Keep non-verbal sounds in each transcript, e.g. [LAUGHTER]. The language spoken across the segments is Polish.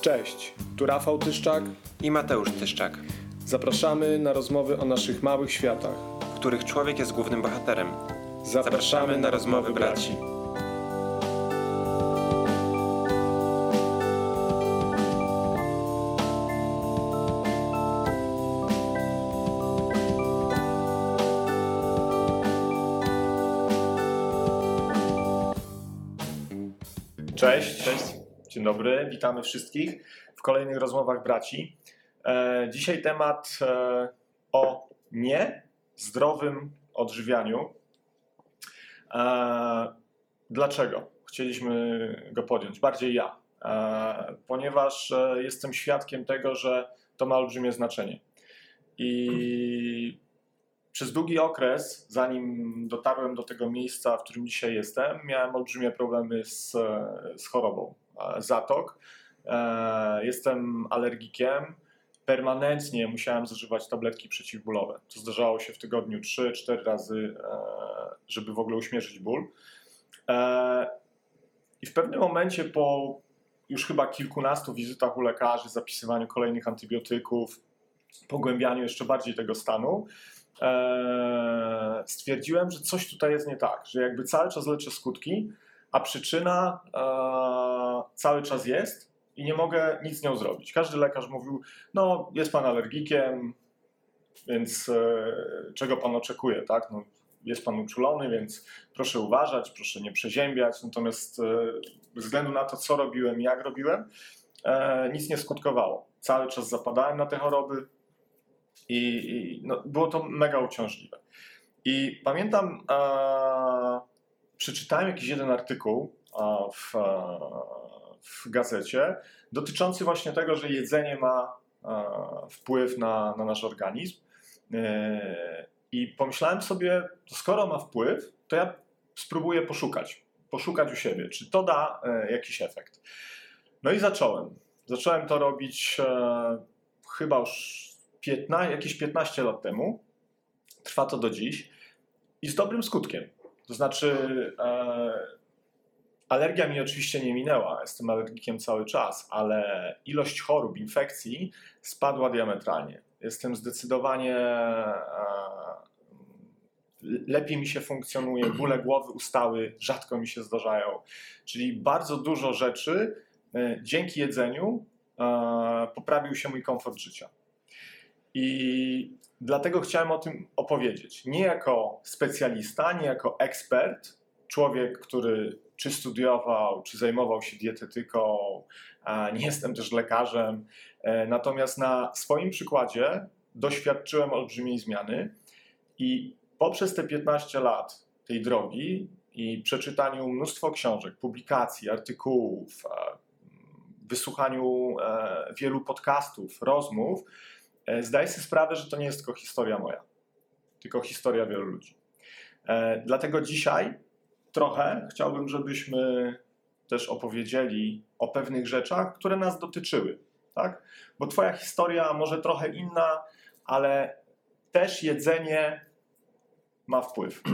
Cześć, tu Rafał Tyszczak i Mateusz Tyszczak. Zapraszamy na rozmowy o naszych małych światach, w których człowiek jest głównym bohaterem. Zapraszamy, Zapraszamy na rozmowy braci. Cześć. Cześć. Dzień dobry, witamy wszystkich w kolejnych rozmowach braci. E, dzisiaj temat e, o nie zdrowym odżywianiu. E, dlaczego chcieliśmy go podjąć? Bardziej ja, ponieważ jestem świadkiem tego, że to ma olbrzymie znaczenie. I przez długi okres, zanim dotarłem do tego miejsca, w którym dzisiaj jestem, miałem olbrzymie problemy z, z chorobą zatok. Jestem alergikiem permanentnie musiałem zażywać tabletki przeciwbólowe. To zdarzało się w tygodniu 3-4 razy, e, żeby w ogóle uśmierzyć ból. E, I w pewnym momencie po już chyba kilkunastu wizytach u lekarzy, zapisywaniu kolejnych antybiotyków, pogłębianiu jeszcze bardziej tego stanu, e, stwierdziłem, że coś tutaj jest nie tak, że jakby cały czas leczę skutki, a przyczyna cały czas jest, i nie mogę nic z nią zrobić. Każdy lekarz mówił, no jest pan alergikiem, więc e, czego pan oczekuje, tak? No, jest pan uczulony, więc proszę uważać, proszę nie przeziębiać. Natomiast e, ze względu na to, co robiłem jak robiłem, e, nic nie skutkowało. Cały czas zapadałem na te choroby i, i no, było to mega uciążliwe. I pamiętam, e, przeczytałem jakiś jeden artykuł w, w gazecie dotyczący właśnie tego, że jedzenie ma e, wpływ na, na nasz organizm. E, I pomyślałem sobie, skoro ma wpływ, to ja spróbuję poszukać, poszukać u siebie, czy to da e, jakiś efekt. No i zacząłem. Zacząłem to robić chyba już 15, jakieś 15 lat temu. Trwa to do dziś i z dobrym skutkiem. To znaczy, Alergia mi oczywiście nie minęła, jestem alergikiem cały czas, ale ilość chorób, infekcji spadła diametralnie. Jestem zdecydowanie e, lepiej mi się funkcjonuje, bóle głowy ustały, rzadko mi się zdarzają. Czyli bardzo dużo rzeczy e, dzięki jedzeniu e, poprawił się mój komfort życia. I dlatego chciałem o tym opowiedzieć. Nie jako specjalista, nie jako ekspert, człowiek, który czy studiował, czy zajmował się dietetyką, nie jestem też lekarzem. E, natomiast na swoim przykładzie doświadczyłem olbrzymiej zmiany i poprzez te 15 lat tej drogi i przeczytaniu mnóstwo książek, publikacji, artykułów, wysłuchaniu e, wielu podcastów, rozmów, zdaję sobie sprawę, że to nie jest tylko historia moja, tylko historia wielu ludzi. Dlatego dzisiaj trochę chciałbym, żebyśmy też opowiedzieli o pewnych rzeczach, które nas dotyczyły. Tak? Bo Twoja historia może trochę inna, ale też jedzenie ma wpływ. [CLEARS THROAT]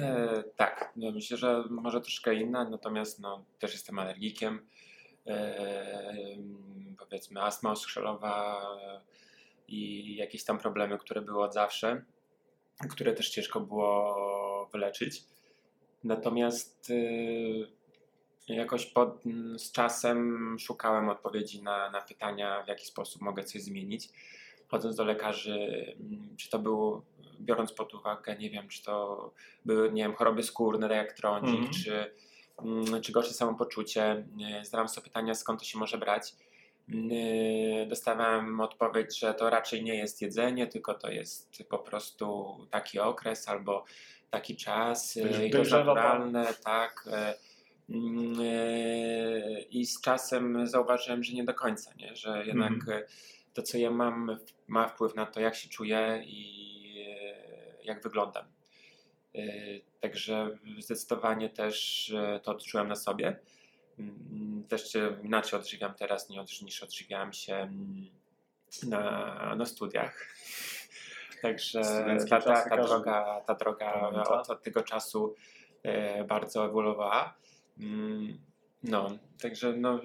E, tak, no myślę, że może troszkę inna, natomiast no, też jestem alergikiem. E, powiedzmy astma oskrzelowa i jakieś tam problemy, które były od zawsze, które też ciężko było wyleczyć. Natomiast y, jakoś pod, z czasem szukałem odpowiedzi na, na pytania, w jaki sposób mogę coś zmienić. Chodząc do lekarzy, mm, czy to było, biorąc pod uwagę, nie wiem, czy to były, nie wiem, choroby skórne, tak jak trądzik, mm -hmm. czy, czy gorsze samopoczucie. Y, zadałem sobie pytania, skąd to się może brać. Y, dostawałem odpowiedź, że to raczej nie jest jedzenie, tylko to jest po prostu taki okres albo taki czas i to naturalne, tak. Y, mm, y, I z czasem zauważyłem, że nie do końca, nie? że jednak mm. to, co ja mam, ma wpływ na to, jak się czuję i jak wyglądam. Także zdecydowanie też to odczułem na sobie. Mm, też się inaczej odżywiam teraz niż odżywiałem się mm, na, na studiach. [LAUGHS] Także ta, ta, ta, droga, ta droga od, od tego czasu e, bardzo ewoluowała. Mm, No, także no,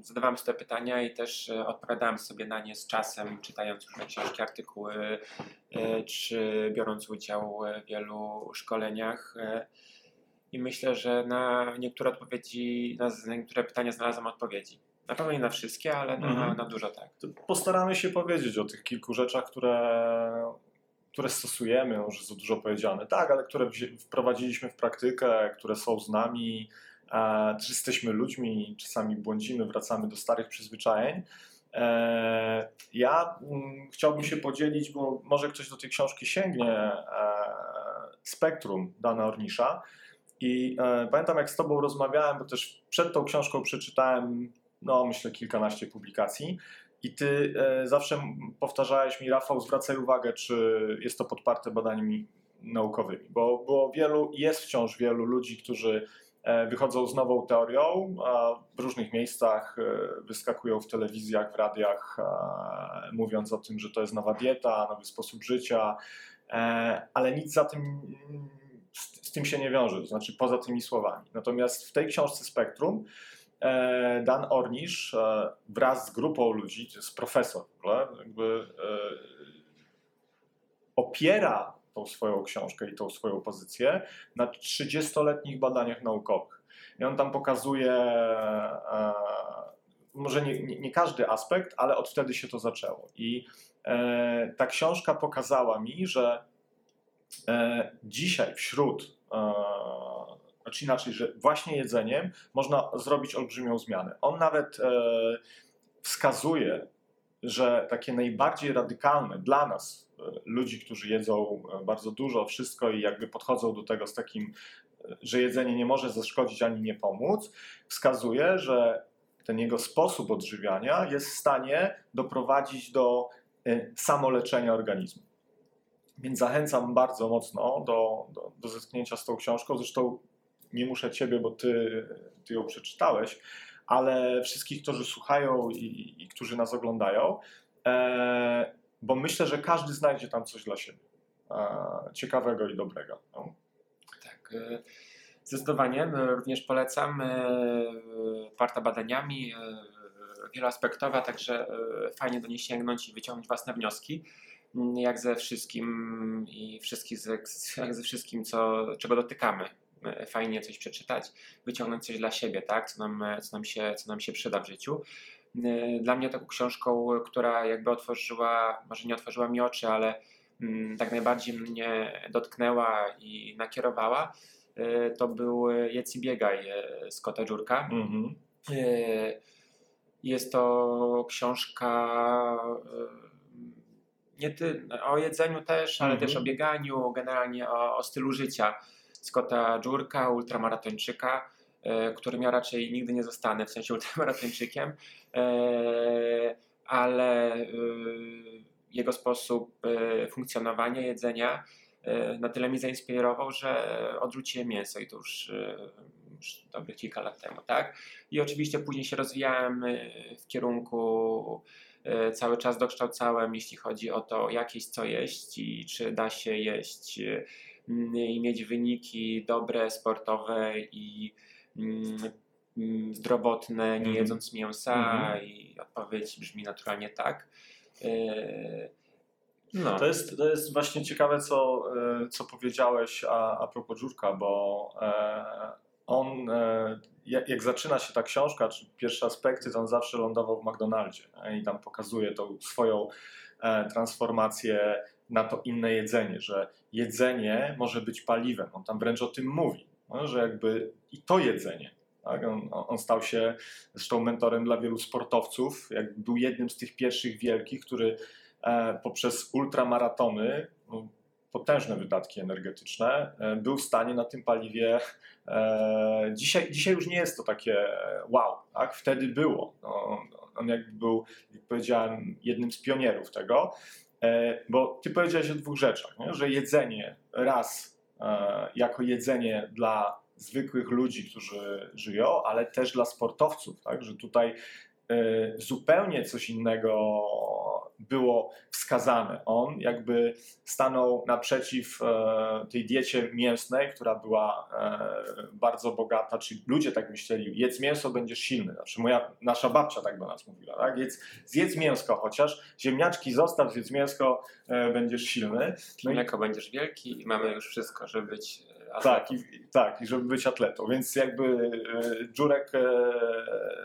zadawałem sobie pytania i też e, odpowiadałem sobie na nie z czasem, czytając różne książki, artykuły, e, czy biorąc udział w wielu szkoleniach. E, I myślę, że na niektóre odpowiedzi, na niektóre pytania znalazłem odpowiedzi. Na pewno nie na wszystkie, ale na, mhm. na dużo tak. To postaramy się powiedzieć o tych kilku rzeczach, które, które stosujemy, może za dużo powiedziane, tak, ale które wprowadziliśmy w praktykę, które są z nami, też jesteśmy ludźmi, czasami błądzimy, wracamy do starych przyzwyczajeń. E, ja mm, chciałbym się podzielić, bo może ktoś do tej książki sięgnie, e, Spektrum Dana Ornisza. I e, pamiętam, jak z Tobą rozmawiałem, bo też przed tą książką przeczytałem, no myślę, kilkanaście publikacji. I ty zawsze powtarzałeś mi, Rafał, zwracaj uwagę, czy jest to podparte badaniami naukowymi, bo było wielu, jest wciąż wielu ludzi, którzy E, wychodzą z nową teorią, w różnych miejscach e, wyskakują w telewizjach, w radiach, e, mówiąc o tym, że to jest nowa dieta, nowy sposób życia, ale nic za tym, z tym się nie wiąże, to znaczy poza tymi słowami. Natomiast w tej książce Spektrum Dan Ornisz wraz z grupą ludzi, to jest profesor w ogóle, jakby opiera tą swoją książkę i tą swoją pozycję na 30-letnich badaniach naukowych. I on tam pokazuje, e, może nie, nie, nie, każdy aspekt, ale od wtedy się to zaczęło. I e, ta książka pokazała mi, że e, dzisiaj wśród, e, znaczy inaczej, że właśnie jedzeniem można zrobić olbrzymią zmianę. On nawet e, wskazuje, że takie najbardziej radykalne dla nas ludzi, którzy jedzą e, bardzo dużo, wszystko i jakby podchodzą do tego z takim, e, że jedzenie nie może zaszkodzić ani nie pomóc, wskazuje, że ten jego sposób odżywiania jest w stanie doprowadzić do e, samoleczenia organizmu. Więc zachęcam bardzo mocno do, do, do zetknięcia z tą książką. Zresztą nie muszę Ciebie, bo Ty, ty ją przeczytałeś, ale wszystkich, którzy słuchają i, i którzy nas oglądają, e, bo myślę, że każdy znajdzie tam coś dla siebie e, ciekawego i dobrego. No. Tak. E, zdecydowanie również polecam. E, Parta badaniami, wieloaspektowa, także fajnie do niej sięgnąć i wyciągnąć własne wnioski. Jak ze wszystkim i wszystkich, [LAUGHS] jak ze wszystkim, co, czego dotykamy. Fajnie coś przeczytać, wyciągnąć coś dla siebie, tak? co, nam, co, nam się, co nam się przyda w życiu. Y, dla mnie taką książką, która jakby otworzyła, może nie otworzyła mi oczy, ale mm, tak najbardziej mnie dotknęła i nakierowała, y, to był Jedz i biegaj Scotta Dziurka. Mm-hmm. Jest to książka nie ty, o jedzeniu też, ale mm-hmm. też o bieganiu, generalnie o, o stylu życia Scotta Dziurka, ultramaratończyka E, którym ja raczej nigdy nie zostanę, w sensie ultramaratończykiem, e, ale e, jego sposób funkcjonowania, jedzenia na tyle mnie zainspirował, że odrzuciłem mięso i to już, już dobre kilka lat temu, tak? I oczywiście później się rozwijałem w kierunku cały czas dokształcałem, jeśli chodzi o to, jak jeść, co jeść i czy da się jeść i mieć wyniki dobre, sportowe i Mm, mm, zdrowotne, nie mhm. jedząc mięsa mm-hmm. i odpowiedź brzmi naturalnie tak. E, no. To, jest, to jest właśnie ciekawe, co, e, co powiedziałeś a, a propos Żurka, bo e, on, jak, jak, zaczyna się ta książka, czy pierwsze aspekty, to on zawsze lądował w McDonaldzie i tam pokazuje tą swoją transformację na to inne jedzenie, że jedzenie może być paliwem. On tam wręcz o tym mówi no, że jakby i to jedzenie. Tak? On, on, stał się zresztą mentorem dla wielu sportowców. Jak był jednym z tych pierwszych wielkich, który e, poprzez ultramaratony, no, potężne wydatki energetyczne, e, był w stanie na tym paliwie. E, dzisiaj, dzisiaj już nie jest to takie wow, tak? wtedy było. No, on jakby był, jak powiedziałem, jednym z pionierów tego. E, bo ty powiedziałeś o dwóch rzeczach, nie? że jedzenie raz E, jako jedzenie dla zwykłych ludzi, którzy żyją, ale też dla sportowców, tak? że tutaj e, zupełnie coś innego było wskazane. On jakby stanął naprzeciw e, tej diecie mięsnej, która była e, bardzo bogata, czyli ludzie tak myśleli, jedz mięso, będziesz silny. Znaczy moja, nasza babcia tak do nas mówiła, tak? Jedz, zjedz mięsko chociaż, ziemniaczki zostaw, zjedz mięsko, e, będziesz silny. No i mleko będziesz wielki i mamy już wszystko, żeby być. Tak, i, tak, i żeby być atletą. Więc jakby Dżurek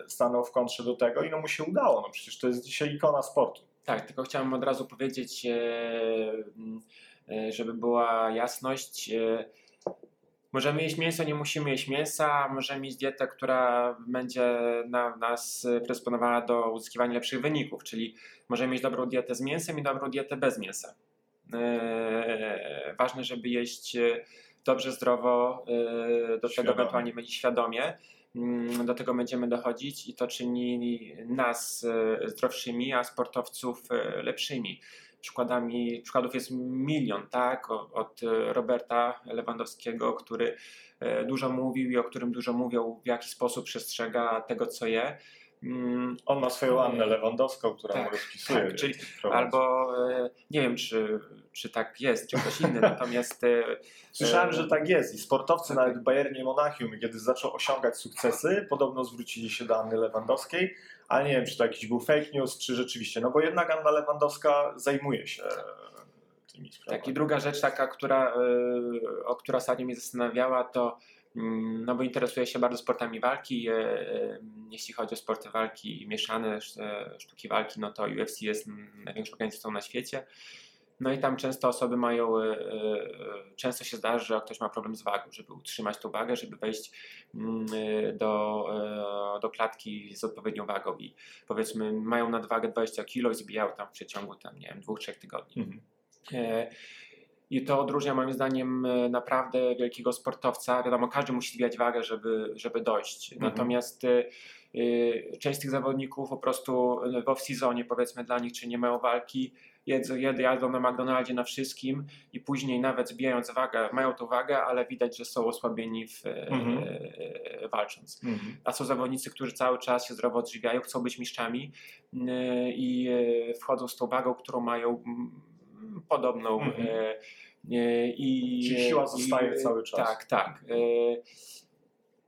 stanął w kontrze do tego i no mu się udało. No przecież to jest dzisiaj ikona sportu. Tak, tylko chciałem od razu powiedzieć, e, e, żeby była jasność. E, możemy jeść mięso, nie musimy jeść mięsa, możemy mieć dietę, która będzie na, nas predysponowała do uzyskiwania lepszych wyników, czyli możemy mieć dobrą dietę z mięsem i dobrą dietę bez mięsa. Ważne, żeby jeść dobrze, zdrowo, do tego ewentualnie będzie świadomie. Mm, do tego będziemy dochodzić i to czyni nas e, zdrowszymi, a sportowców e, lepszymi. Przykładami, przykładów jest milion, tak? Od Roberta Lewandowskiego, który dużo mówił i o którym dużo mówią, w jaki sposób przestrzega tego, co je. Mm, on ma swoją Annę Lewandowską, która tak, mu rozpisuje. Tak, czyli albo e, nie wiem, czy, czy tak jest, czy ktoś inny, [LAUGHS] natomiast. E, Słyszałem, że tak jest i sportowcy tak. nawet w Bayernie Monachium, kiedy zaczął osiągać sukcesy, podobno zwrócili się do Anny Lewandowskiej, ale nie wiem, czy to jakiś był fake news, czy rzeczywiście, no bo jednak Anna Lewandowska zajmuje się tymi sprawami. Tak, i druga rzecz taka, która, o która ostatnio mnie zastanawiała, to Mm, no bo interesuję się bardzo sportami walki. E, e, jeśli chodzi o sporty walki mieszane, e, sztuki walki, no to UFC jest największą organizacją na świecie. No i tam często osoby mają, często się zdarza, że ktoś ma problem z wagą, żeby utrzymać tą wagę, żeby wejść mm, do, do klatki z odpowiednią wagą i powiedzmy mają nadwagę 20 kg i zbijają tam w przeciągu tam, nie wiem, dwóch, trzech tygodni. Mhm. I to odróżnia moim zdaniem e, naprawdę wielkiego sportowca. Wiadomo, każdy musi zbijać wagę, żeby, żeby dojść. Mhm. Natomiast y, y, część z tych zawodników po prostu w off-seasonie, powiedzmy dla nich, czy nie mają walki, jedzą, jadą na McDonaldzie na wszystkim i później nawet zbijając wagę, mają tą wagę, ale widać, że są osłabieni w, mhm. e, walcząc. Mhm. A są zawodnicy, którzy cały czas się zdrowo odżywiają, chcą być mistrzami y, i wchodzą z tą wagą, którą mają podobną. Mhm. E, e, I, Czyli siła zostaje i, cały czas. Tak, tak. E,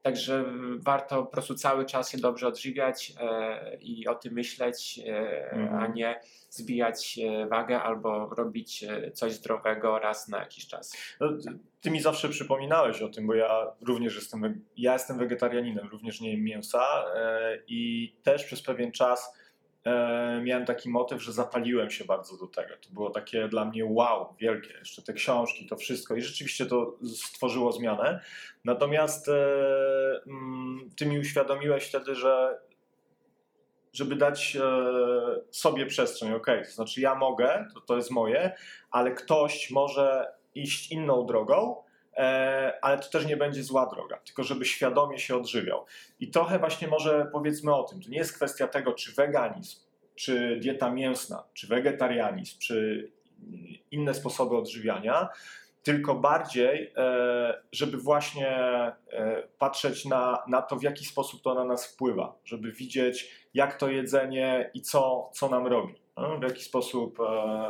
także warto po prostu cały czas się dobrze odżywiać i o tym myśleć, mhm. a nie zbijać wagę albo robić coś zdrowego raz na jakiś czas. No, ty mi zawsze przypominałeś o tym, bo ja również jestem, ja jestem wegetarianinem, również nie jem mięsa i też przez pewien czas miałem taki motyw, że zapaliłem się bardzo do tego. To było takie dla mnie wow, wielkie. Jeszcze te książki, to wszystko i rzeczywiście to stworzyło zmianę. Natomiast e, mm, ty mi uświadomiłeś wtedy, że żeby dać e, sobie przestrzeń, ok, to znaczy ja mogę, to, to jest moje, ale ktoś może iść inną drogą, E, ale to też nie będzie zła droga, tylko żeby świadomie się odżywiał. I trochę właśnie może powiedzmy o tym. To nie jest kwestia tego, czy weganizm, czy dieta mięsna, czy wegetarianizm, czy inne sposoby odżywiania, tylko bardziej, e, żeby właśnie e, patrzeć na, na to, w jaki sposób to na nas wpływa, żeby widzieć, jak to jedzenie i co, co nam robi. No, w jaki sposób e,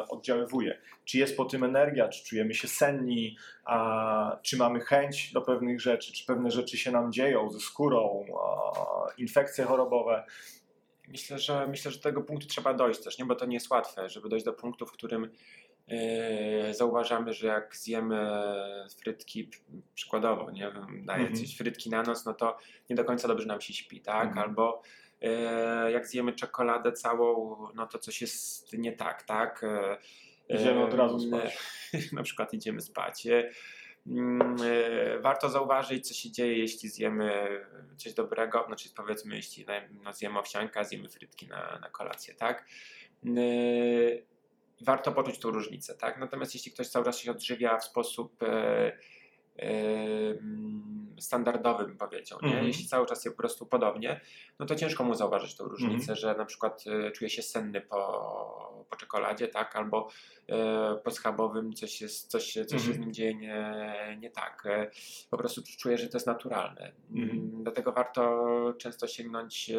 oddziaływuje. Czy jest po tym energia, czy czujemy się senni, czy mamy chęć do pewnych rzeczy, czy pewne rzeczy się nam dzieją ze skórą, infekcje chorobowe. Myślę, że myślę, że do tego punktu trzeba dojść też, nie? bo to nie jest łatwe, żeby dojść do punktu, w którym yy, zauważamy, że jak zjemy frytki, przykładowo, nie wiem, daję mm -hmm. coś frytki na noc, no to nie do końca dobrze nam się śpi, tak? Mm -hmm. Albo E, jak zjemy czekoladę całą, no to coś jest nie tak, tak? E, idziemy od razu spać. [LAUGHS] Na przykład idziemy spać. Mm, e, warto zauważyć, co się dzieje, jeśli zjemy coś dobrego, znaczy powiedzmy, jeśli no, zjemy owsianka, zjemy frytki na, na kolację, tak? Warto poczuć tą różnicę, tak? Natomiast jeśli ktoś cały czas się odżywia w sposób standardowym powiedział. Nie? Mm -hmm. Jeśli cały czas jest po prostu podobnie, no to ciężko mu zauważyć tą różnicę, mm -hmm. że na przykład y, czuje się senny po, po czekoladzie, tak, albo y, po schabowym coś, jest, coś, coś mm -hmm. się z mhm. nim dzieje nie, nie tak. Y, po prostu czuje, że to jest naturalne. Mhm. Mm, dlatego warto często sięgnąć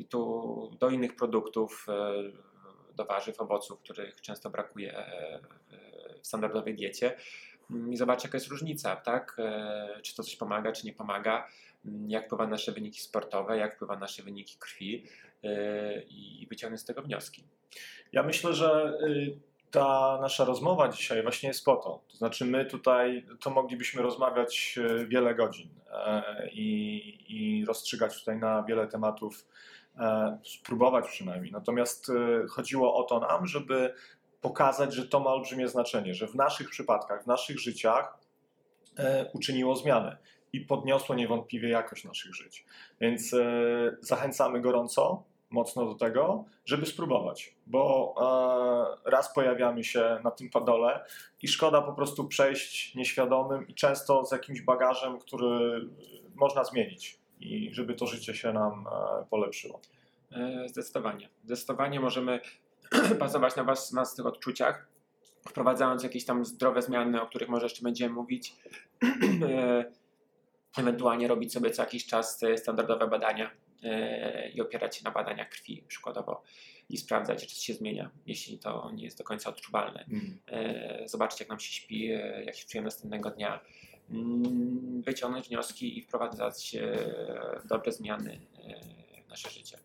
i tu do innych produktów, e, do warzyw, owoców, których często brakuje e, w standardowej diecie i zobaczyć jaka jest różnica, tak? E, czy to coś pomaga, czy nie pomaga, mm, jak wpływa na nasze wyniki sportowe, jak wpływa na nasze wyniki krwi i wyciągnąć z tego wnioski. Ja myślę, że y, ta nasza rozmowa dzisiaj właśnie jest po to. To znaczy, my tutaj to moglibyśmy rozmawiać e, wiele godzin e, i, i rozstrzygać tutaj na wiele tematów, e, spróbować przynajmniej. Natomiast chodziło o to nam, żeby pokazać, że to ma olbrzymie znaczenie, że w naszych przypadkach, w naszych życiach uczyniło zmianę i podniosło niewątpliwie jakość naszych żyć. Więc zachęcamy gorąco mocno do tego, żeby spróbować, bo e, raz pojawiamy się na tym padole i szkoda po prostu przejść nieświadomym i często z jakimś bagażem, który można zmienić i żeby to życie się nam e, polepszyło. E, zdecydowanie. Zdecydowanie możemy [CLEARS THROAT] bazować na was na tych odczuciach, wprowadzając jakieś tam zdrowe zmiany, o których może jeszcze będziemy mówić. [CLEARS THROAT] Ewentualnie robić sobie co jakiś czas standardowe badania i opierać się na badaniach krwi przykładowo i sprawdzać, czy coś się zmienia, jeśli to nie jest do końca odczuwalne. Mm. Zobaczyć, jak nam się śpi, e, jak się czujemy następnego dnia, mm, wyciągnąć wnioski i wprowadzać e, dobre zmiany w nasze życie.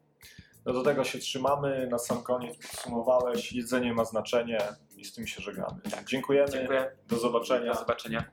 No do tego się trzymamy. Na sam koniec podsumowałeś, jedzenie ma znaczenie i z tym się żegnamy. Tak. Dziękujemy. Dziękuję. Do zobaczenia. Do zobaczenia.